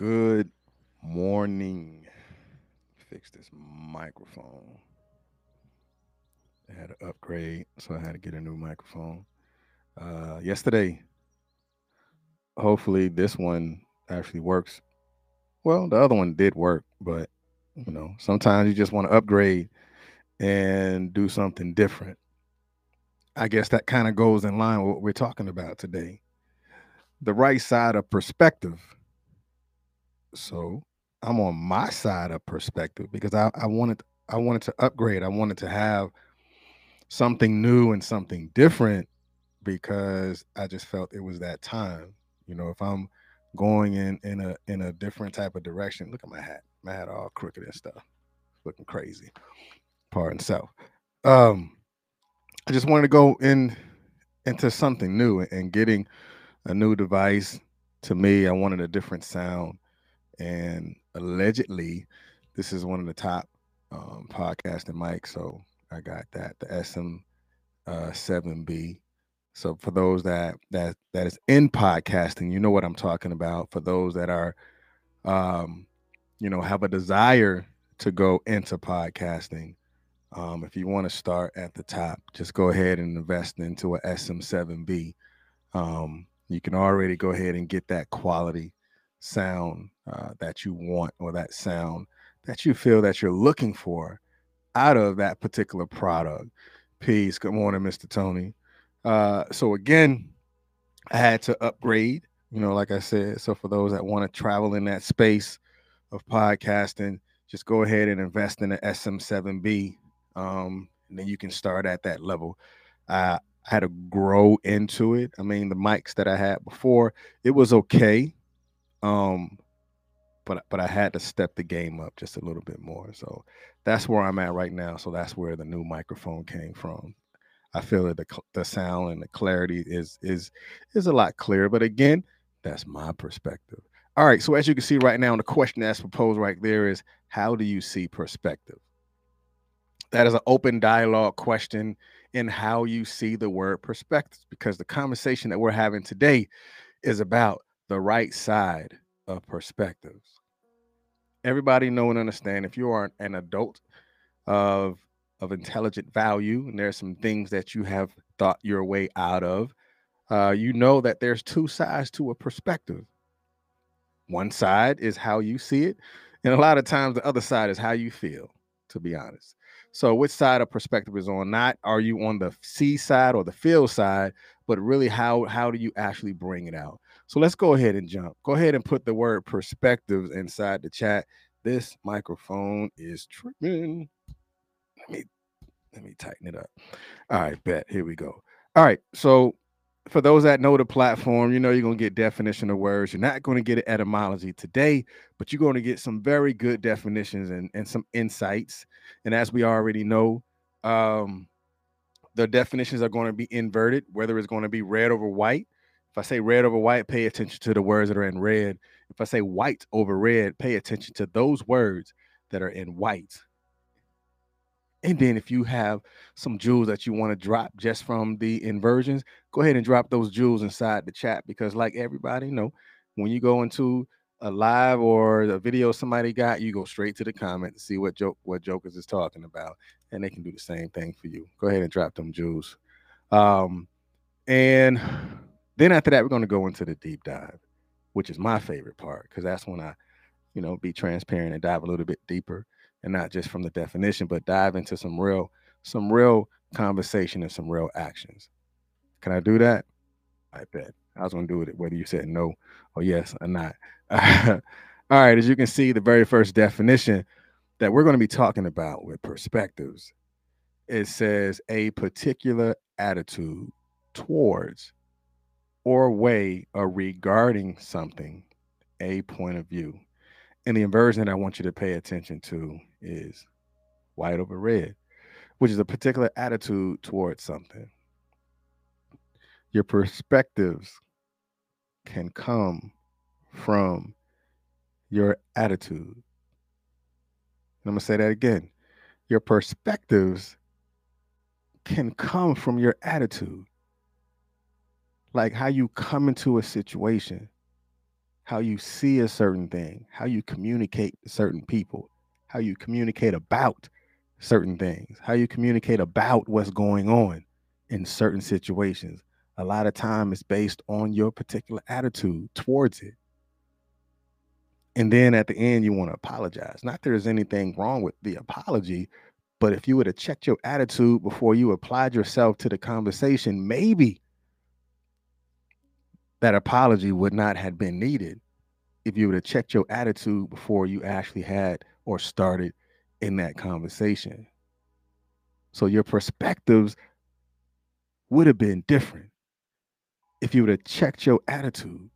Good morning. Fix this microphone. I had to upgrade, so I had to get a new microphone. Uh, yesterday, hopefully, this one actually works. Well, the other one did work, but you know, sometimes you just want to upgrade and do something different. I guess that kind of goes in line with what we're talking about today the right side of perspective. So I'm on my side of perspective because I, I wanted I wanted to upgrade. I wanted to have something new and something different because I just felt it was that time. You know, if I'm going in in a in a different type of direction, look at my hat. My hat all crooked and stuff. Looking crazy. Pardon self. Um I just wanted to go in into something new and getting a new device. To me, I wanted a different sound, and allegedly, this is one of the top um, podcasting mics. So I got that the SM uh, 7B. So for those that that that is in podcasting, you know what I'm talking about. For those that are, um, you know, have a desire to go into podcasting, um, if you want to start at the top, just go ahead and invest into a SM7B. Um, you can already go ahead and get that quality sound uh, that you want or that sound that you feel that you're looking for out of that particular product. Peace. Good morning, Mr. Tony. Uh, so again, I had to upgrade, you know, like I said. So for those that want to travel in that space of podcasting, just go ahead and invest in the SM7B um, and then you can start at that level. Uh, I had to grow into it. I mean, the mics that I had before, it was okay, um, but but I had to step the game up just a little bit more. So that's where I'm at right now. So that's where the new microphone came from. I feel that the the sound and the clarity is is is a lot clearer. But again, that's my perspective. All right. So as you can see right now, the question that's proposed right there is, how do you see perspective? that is an open dialogue question in how you see the word perspective because the conversation that we're having today is about the right side of perspectives everybody know and understand if you are an adult of of intelligent value and there's some things that you have thought your way out of uh, you know that there's two sides to a perspective one side is how you see it and a lot of times the other side is how you feel to be honest so, which side of perspective is on? Not are you on the see side or the feel side, but really how how do you actually bring it out? So let's go ahead and jump. Go ahead and put the word perspectives inside the chat. This microphone is tripping. Let me let me tighten it up. All right, bet. Here we go. All right. So for those that know the platform, you know you're to get definition of words. You're not to get an etymology today, but you're to get some very good definitions and, and some insights. And as we already know, um, the definitions are going to be inverted, whether it's going to be red over white. If I say red over white, pay attention to the words that are in red. If I say white over red, pay attention to those words that are in white. And then if you have some jewels that you want to drop just from the inversions, go ahead and drop those jewels inside the chat because like everybody know, when you go into a live or a video somebody got, you go straight to the comment to see what joke what jokers is talking about, and they can do the same thing for you. Go ahead and drop them jewels. Um, and then after that, we're going to go into the deep dive, which is my favorite part because that's when I, you know, be transparent and dive a little bit deeper and not just from the definition, but dive into some real, some real conversation and some real actions. Can I do that? I bet. I was gonna do it whether you said no or yes or not. All right, as you can see, the very first definition that we're going to be talking about with perspectives, it says a particular attitude towards or way of regarding something, a point of view. And the inversion I want you to pay attention to is white over red, which is a particular attitude towards something. Your perspectives can come from your attitude. And I'm going to say that again. Your perspectives can come from your attitude. Like how you come into a situation, how you see a certain thing, how you communicate to certain people, how you communicate about certain things, how you communicate about what's going on in certain situations. A lot of time is based on your particular attitude towards it. And then at the end, you want to apologize. Not there's anything wrong with the apology, but if you would have checked your attitude before you applied yourself to the conversation, maybe that apology would not have been needed if you would have checked your attitude before you actually had or started in that conversation. So your perspectives would have been different if you would have checked your attitude,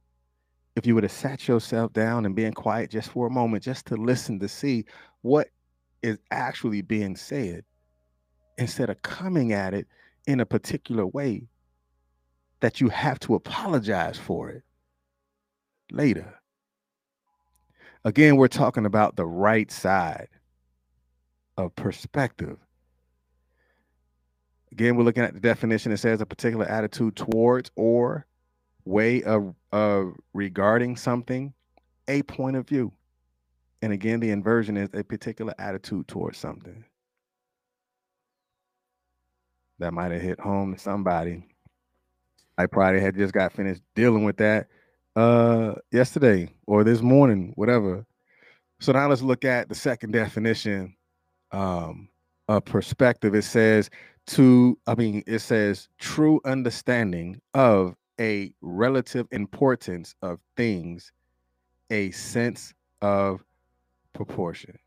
if you would have sat yourself down and been quiet just for a moment, just to listen to see what is actually being said instead of coming at it in a particular way that you have to apologize for it later. Again, we're talking about the right side of perspective. Again, we're looking at the definition. It says a particular attitude towards or way of, of regarding something, a point of view. And again, the inversion is a particular attitude towards something. That might have hit home to somebody. I probably had just got finished dealing with that uh yesterday or this morning, whatever. So now let's look at the second definition um a perspective. It says to, I mean, it says true understanding of a relative importance of things, a sense of proportion.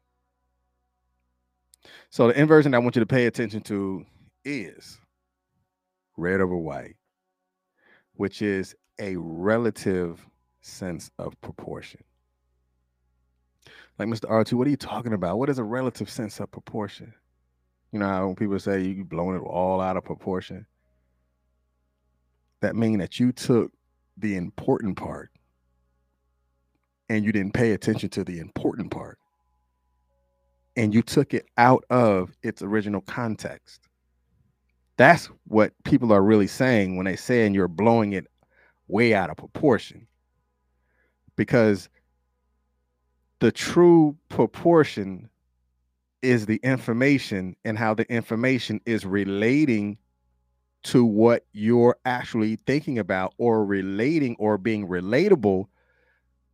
So the inversion I want you to pay attention to is red over white, which is a relative sense of proportion. Like Mr. R2, what are you talking about? What is a relative sense of proportion? You know when people say you blowing it all out of proportion? That mean that you took the important part and you didn't pay attention to the important part. And you took it out of its original context. That's what people are really saying when they saying you're blowing it way out of proportion. Because the true proportion is the information and how the information is relating to what you're actually thinking about or relating or being relatable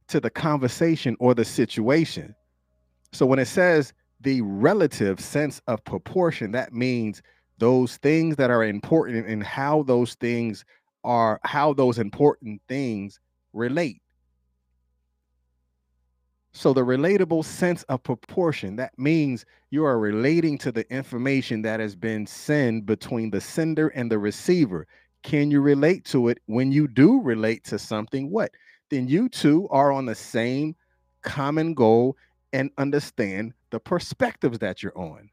to the conversation or the situation. So when it says the relative sense of proportion, that means those things that are important and how those things are, how those important things relate. So the relatable sense of proportion, that means you are relating to the information that has been sent between the sender and the receiver. Can you relate to it? When you do relate to something, what? Then you two are on the same common goal and understand the perspectives that you're on.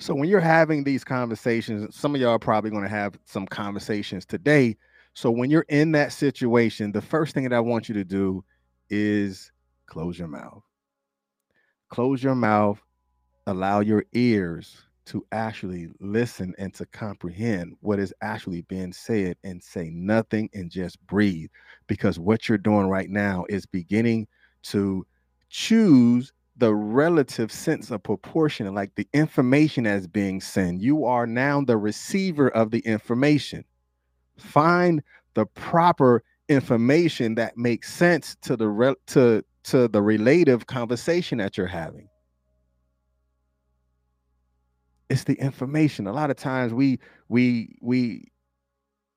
So when you're having these conversations, some of y'all are probably going to have some conversations today. So when you're in that situation, the first thing that I want you to do is close your mouth. Close your mouth, allow your ears to actually listen and to comprehend what is actually being said and say nothing and just breathe. Because what you're doing right now is beginning to choose the relative sense of proportion, like the information as being sent. You are now the receiver of the information. Find the proper information that makes sense to the re- to to the relative conversation that you're having it's the information a lot of times we we we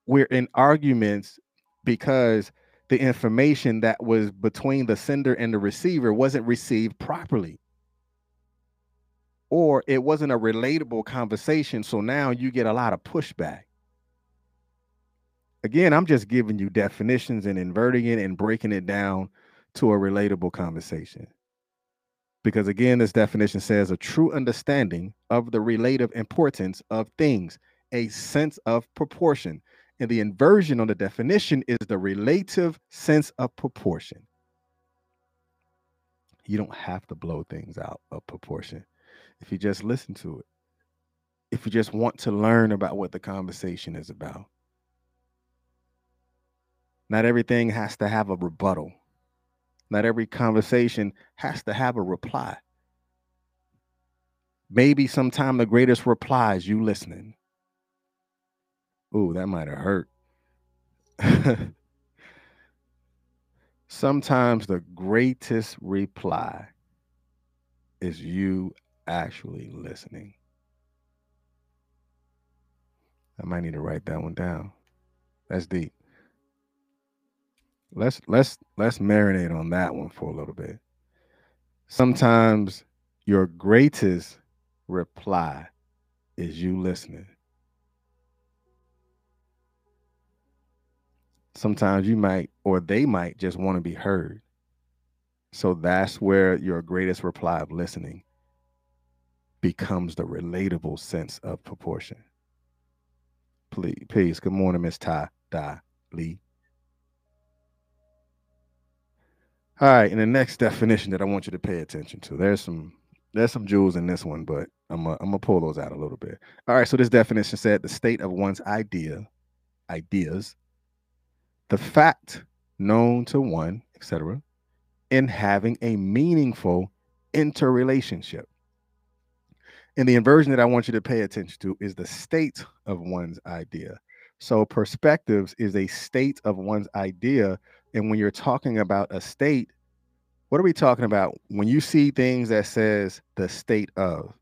we're in arguments because the information that was between the sender and the receiver wasn't received properly or it wasn't a relatable conversation so now you get a lot of pushback again, I'm just giving you definitions and inverting it and breaking it down to a relatable conversation. Because again, this definition says a true understanding of the relative importance of things, a sense of proportion. And the inversion on the definition is the relative sense of proportion. You don't have to blow things out of proportion if you just listen to it. If you just want to learn about what the conversation is about. Not everything has to have a rebuttal. Not every conversation has to have a reply. Maybe sometime the greatest reply is you listening. Ooh, that might have hurt. Sometimes the greatest reply is you actually listening. I might need to write that one down. That's deep. Let's let's let's marinate on that one for a little bit. Sometimes your greatest reply is you listening. Sometimes you might or they might just want to be heard. So that's where your greatest reply of listening becomes the relatable sense of proportion. Please, peace. Good morning, Miss Ty Da Lee. All right, and the next definition that I want you to pay attention to. There's some there's some jewels in this one, but I'm gonna, I'm gonna pull those out a little bit. All right, so this definition said the state of one's idea, ideas, the fact known to one, etc., in having a meaningful interrelationship. And the inversion that I want you to pay attention to is the state of one's idea. So perspectives is a state of one's idea. And when you're talking about a state, what are we talking about? When you see things that says the state of,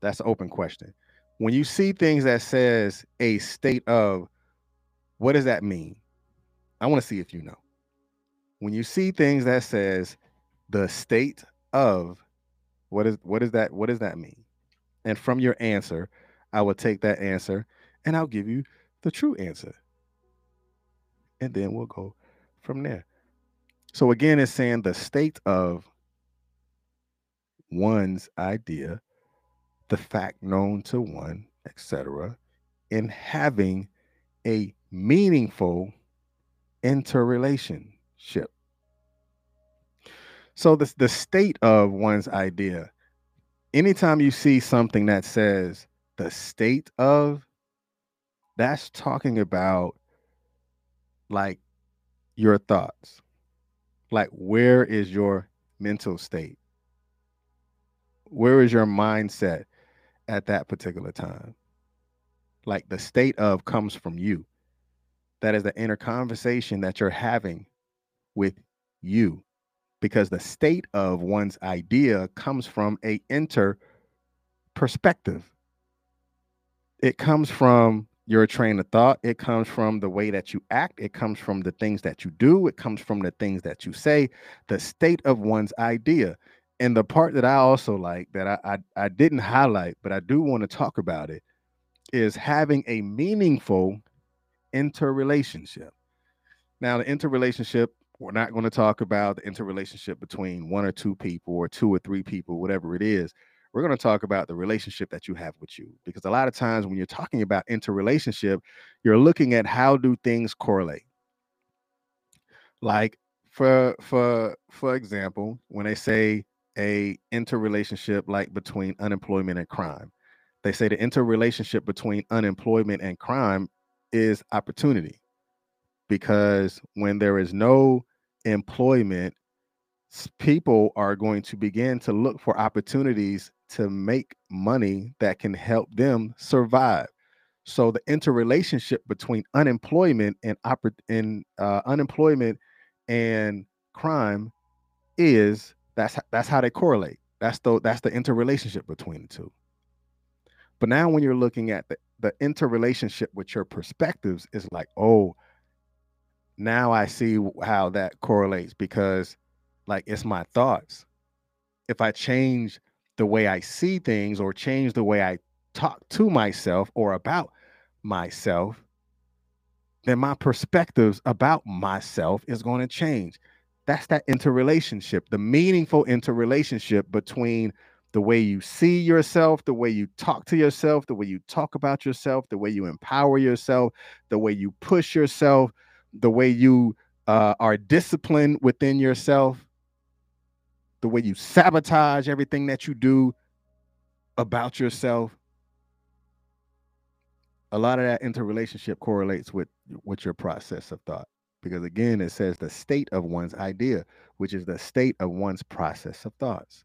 that's an open question. When you see things that says a state of, what does that mean? I want to see if you know. When you see things that says the state of, what is what is that? What does that mean? And from your answer, I will take that answer and I'll give you the true answer. And then we'll go from there. So again, it's saying the state of one's idea, the fact known to one, etc., in having a meaningful interrelationship. So the, the state of one's idea, anytime you see something that says the state of, that's talking about like your thoughts. Like where is your mental state? Where is your mindset at that particular time? Like the state of comes from you. That is the inner conversation that you're having with you because the state of one's idea comes from a inter perspective. It comes from your train of thought. It comes from the way that you act. It comes from the things that you do. It comes from the things that you say, the state of one's idea. And the part that I also like that I, I, I didn't highlight, but I do want to talk about it, is having a meaningful interrelationship. Now, the interrelationship we're not going to talk about the interrelationship between one or two people or two or three people, whatever it is. We're going to talk about the relationship that you have with you. Because a lot of times when you're talking about interrelationship, you're looking at how do things correlate. Like for for for example, when they say a interrelationship like between unemployment and crime, they say the interrelationship between unemployment and crime is opportunity because when there is no employment, people are going to begin to look for opportunities to make money that can help them survive. So the interrelationship between unemployment and and uh, unemployment and crime is that's that's how they correlate. That's the that's the interrelationship between the two. But now when you're looking at the, the interrelationship with your perspectives is like, oh, now I see how that correlates because like it's my thoughts. If I change the way I see things or change the way I talk to myself or about myself, then my perspectives about myself is going to change. That's that interrelationship, the meaningful interrelationship between the way you see yourself, the way you talk to yourself, the way you talk about yourself, the way you empower yourself, the way you push yourself, the way you uh, are disciplined within yourself, the way you sabotage everything that you do about yourself. A lot of that interrelationship correlates with with your process of thought. because again, it says the state of one's idea, which is the state of one's process of thoughts.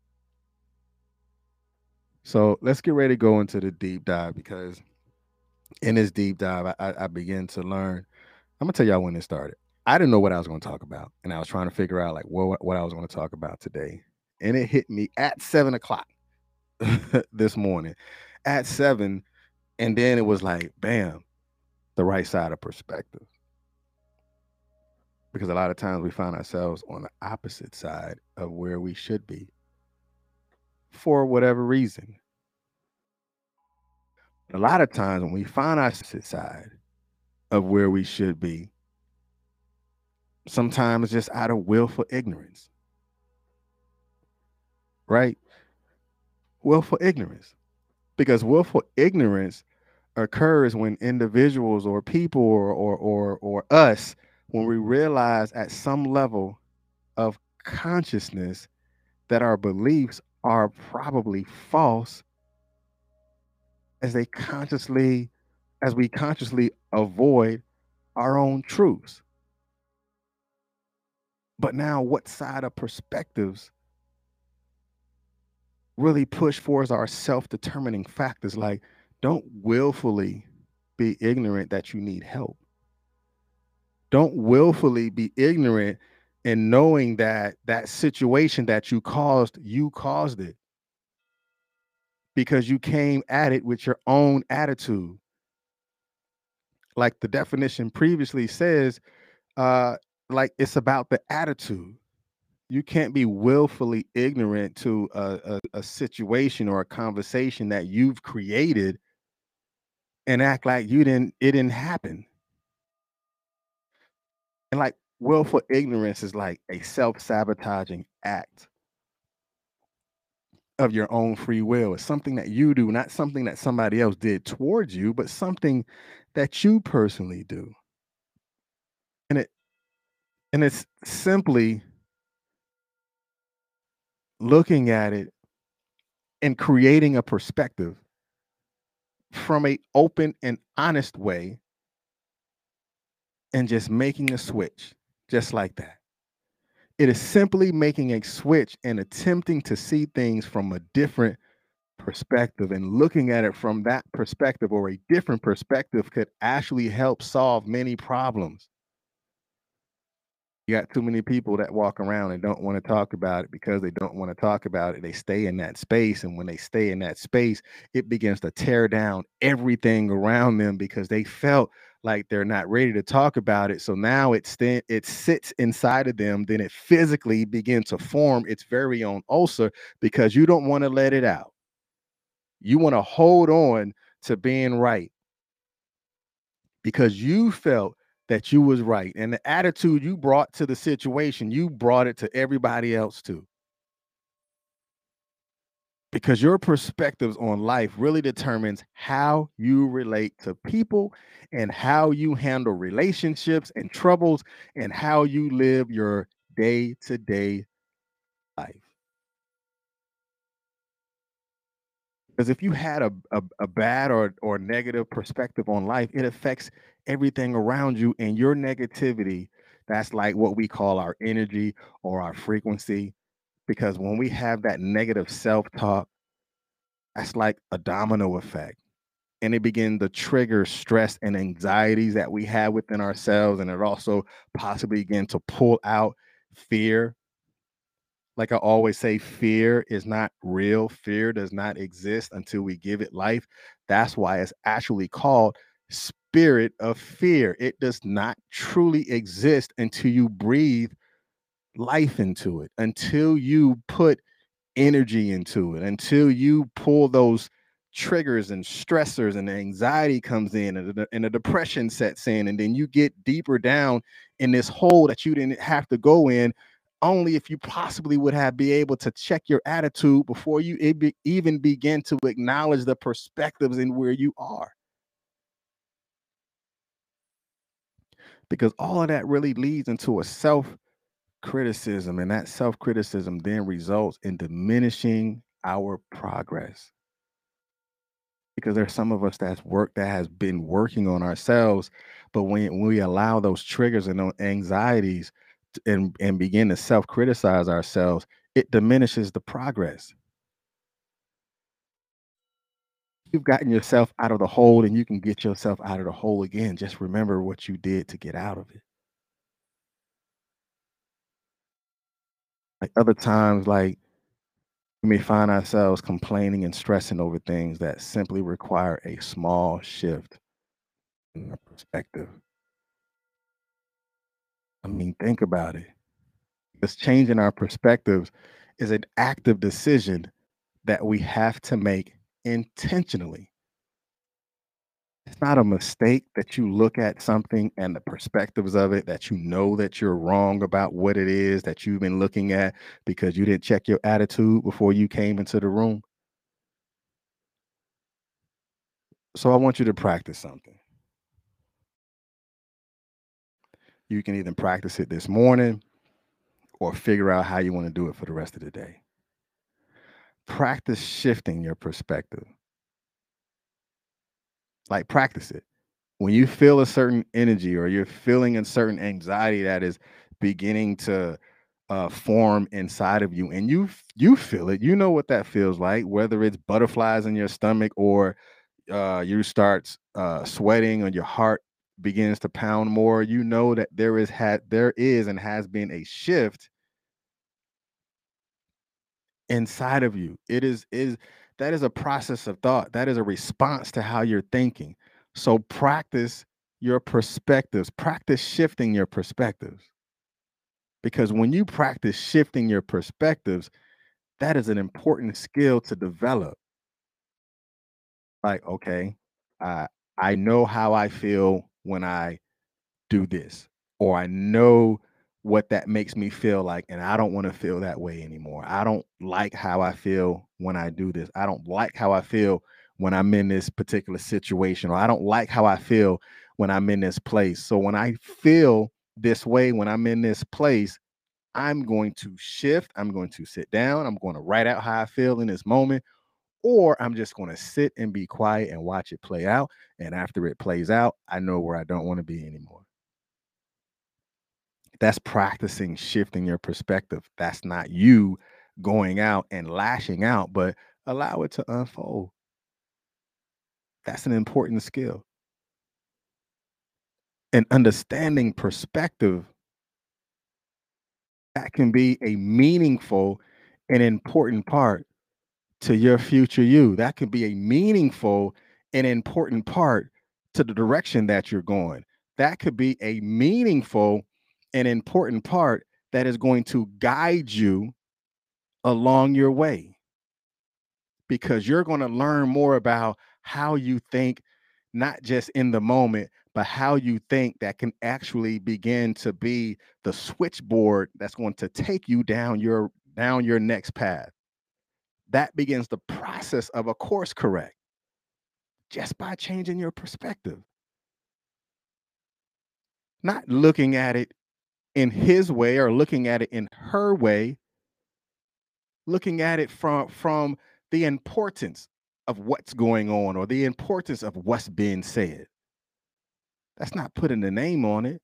So let's get ready to go into the deep dive because in this deep dive, I, I begin to learn. I'm gonna tell y'all when it started. I didn't know what I was to talk about, and I was trying to figure out like what what I was to talk about today, and it hit me at seven o'clock this morning, at seven, and then it was like, bam, the right side of perspective. Because a lot of times we find ourselves on the opposite side of where we should be for whatever reason. A lot of times when we find ourselves side of where we should be, sometimes just out of willful ignorance. Right? Willful ignorance. Because willful ignorance occurs when individuals or people or or or, or us when we realize at some level of consciousness that our beliefs are probably false as they consciously as we consciously avoid our own truths but now, what side of perspectives really push for is our self determining factors? Like, don't willfully be ignorant that you need help. Don't willfully be ignorant in knowing that that situation that you caused, you caused it because you came at it with your own attitude. Like the definition previously says, uh, like it's about the attitude. You can't be willfully ignorant to a, a, a situation or a conversation that you've created and act like you didn't it didn't happen. And like willful ignorance is like a self-sabotaging act of your own free will. It's something that you do, not something that somebody else did towards you, but something that you personally do. And it and it's simply looking at it and creating a perspective from a open and honest way and just making a switch just like that. It is simply making a switch and attempting to see things from a different perspective and looking at it from that perspective or a different perspective could actually help solve many problems you got too many people that walk around and don't want to talk about it because they don't want to talk about it. They stay in that space. And when they stay in that space, it begins to tear down everything around them because they felt like they're not ready to talk about it. So now it st- it sits inside of them. Then it physically begins to form its very own ulcer because you don't want to let it out. You want to hold on to being right because you felt that you was right and the attitude you brought to the situation you brought it to everybody else too because your perspectives on life really determines how you relate to people and how you handle relationships and troubles and how you live your day-to-day life. Because if you had a, a, a, bad or, or negative perspective on life it affects everything around you and your negativity that's like what we call our energy or our frequency because when we have that negative self-talk that's like a domino effect and it begins to trigger stress and anxieties that we have within ourselves and it also possibly begin to pull out fear like I always say, fear is not real. Fear does not exist until we give it life. That's why it's actually called spirit of fear. It does not truly exist until you breathe life into it, until you put energy into it, until you pull those triggers and stressors and anxiety comes in and the, and depression sets in and then you get deeper down in this hole that you didn't have to go in only if you possibly would have be able to check your attitude before you even begin to acknowledge the perspectives in where you are. Because all of that really leads into a self criticism and that self criticism then results in diminishing our progress. Because there's some of us that's work that has been working on ourselves but when, we allow those triggers and those anxieties and and begin to self-criticize ourselves it diminishes the progress. You've gotten yourself out of the hole and you can get yourself out of the hole again. Just remember what you did to get out of it like other times like we may find ourselves complaining and stressing over things that simply require a small shift in our perspective I mean, think about it. Because changing our perspectives is an active decision that we have to make intentionally. It's not a mistake that you look at something and the perspectives of it that you know that you're wrong about what it is that you've been looking at because you didn't check your attitude before you came into the room. So I want you to practice something. You can either practice it this morning or figure out how you want to do it for the rest of the day. Practice shifting your perspective. Like practice it. When you feel a certain energy or you're feeling a certain anxiety that is beginning to uh, form inside of you, and you you feel it, you know what that feels like. Whether it's butterflies in your stomach or uh, you start uh, sweating or your heart begins to pound more, you know that there is had there is and has been a shift inside of you. It is is that is a process of thought. That is a response to how you're thinking. So practice your perspectives. Practice shifting your perspectives. Because when you practice shifting your perspectives, that is an important skill to develop. Like, okay, I I know how I feel when I do this, or I know what that makes me feel like, and I don't want to feel that way anymore. I don't like how I feel when I do this. I don't like how I feel when I'm in this particular situation, or I don't like how I feel when I'm in this place. So when I feel this way, when I'm in this place, I'm going to shift. I'm going to sit down. I'm going to write out how I feel in this moment, or I'm just going to sit and be quiet and watch it play out. And after it plays out, I know where I don't want to be anymore. That's practicing shifting your perspective. That's not you going out and lashing out, but allow it to unfold. That's an important skill. And understanding perspective that can be a meaningful and important part to your future you. That can be a meaningful and important part to the direction that you're going. That could be a meaningful and important part that is going to guide you along your way because you're going to learn more about how you think not just in the moment but how you think that can actually begin to be the switchboard that's going to take you down your down your next path. That begins the process of a course correct just by changing your perspective. Not looking at it in his way or looking at it in her way looking at it from from the importance of what's going on or the importance of what's being said. That's not putting the name on it.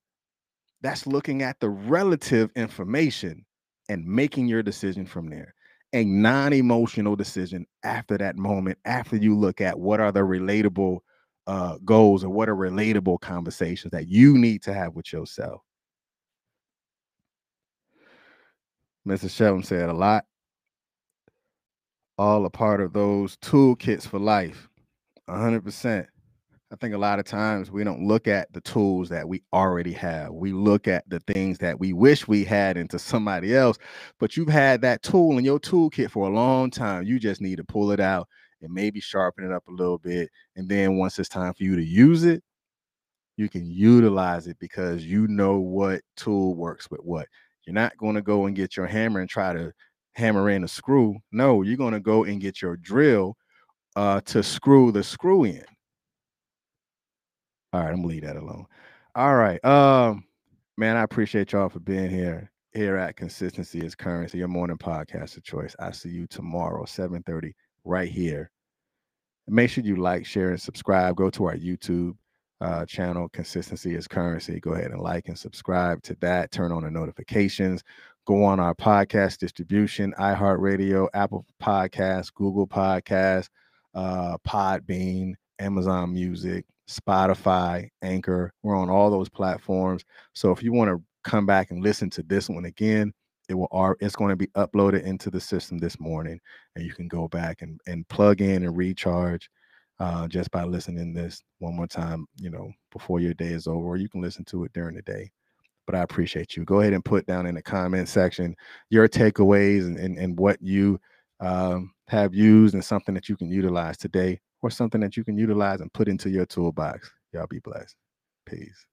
That's looking at the relative information and making your decision from there. A non-emotional decision after that moment after you look at what are the relatable uh, goals or what are relatable conversations that you need to have with yourself Mr. Shelton said a lot. All a part of those toolkits for life. 100%. I think a lot of times we don't look at the tools that we already have. We look at the things that we wish we had into somebody else, but you've had that tool in your toolkit for a long time. You just need to pull it out and maybe sharpen it up a little bit. And then once it's time for you to use it, you can utilize it because you know what tool works with what. You're not going to go and get your hammer and try to hammer in a screw. No, you're going to go and get your drill uh, to screw the screw in. All right, I'm gonna leave that alone. All right. Um, man, I appreciate y'all for being here. Here at Consistency is Currency, your morning podcast of choice. I see you tomorrow, 7:30, right here. make sure you like, share, and subscribe. Go to our YouTube uh, channel, Consistency is Currency. Go ahead and like and subscribe to that. Turn on the notifications. Go on our podcast distribution, iHeartRadio, Apple Podcasts, Google Podcasts, uh, Podbean, Amazon Music, Spotify, Anchor. We're on all those platforms. So if you want to come back and listen to this one again, it will it's going to be uploaded into the system this morning and you can go back and, and plug in and recharge uh, just by listening this one more time you know before your day is over or you can listen to it during the day. But i appreciate you. Go ahead and put down in the comment section your takeaways and, and, and what you um, have used and something that you can utilize today or something that you can utilize and put into your toolbox. Y'all be blessed. Peace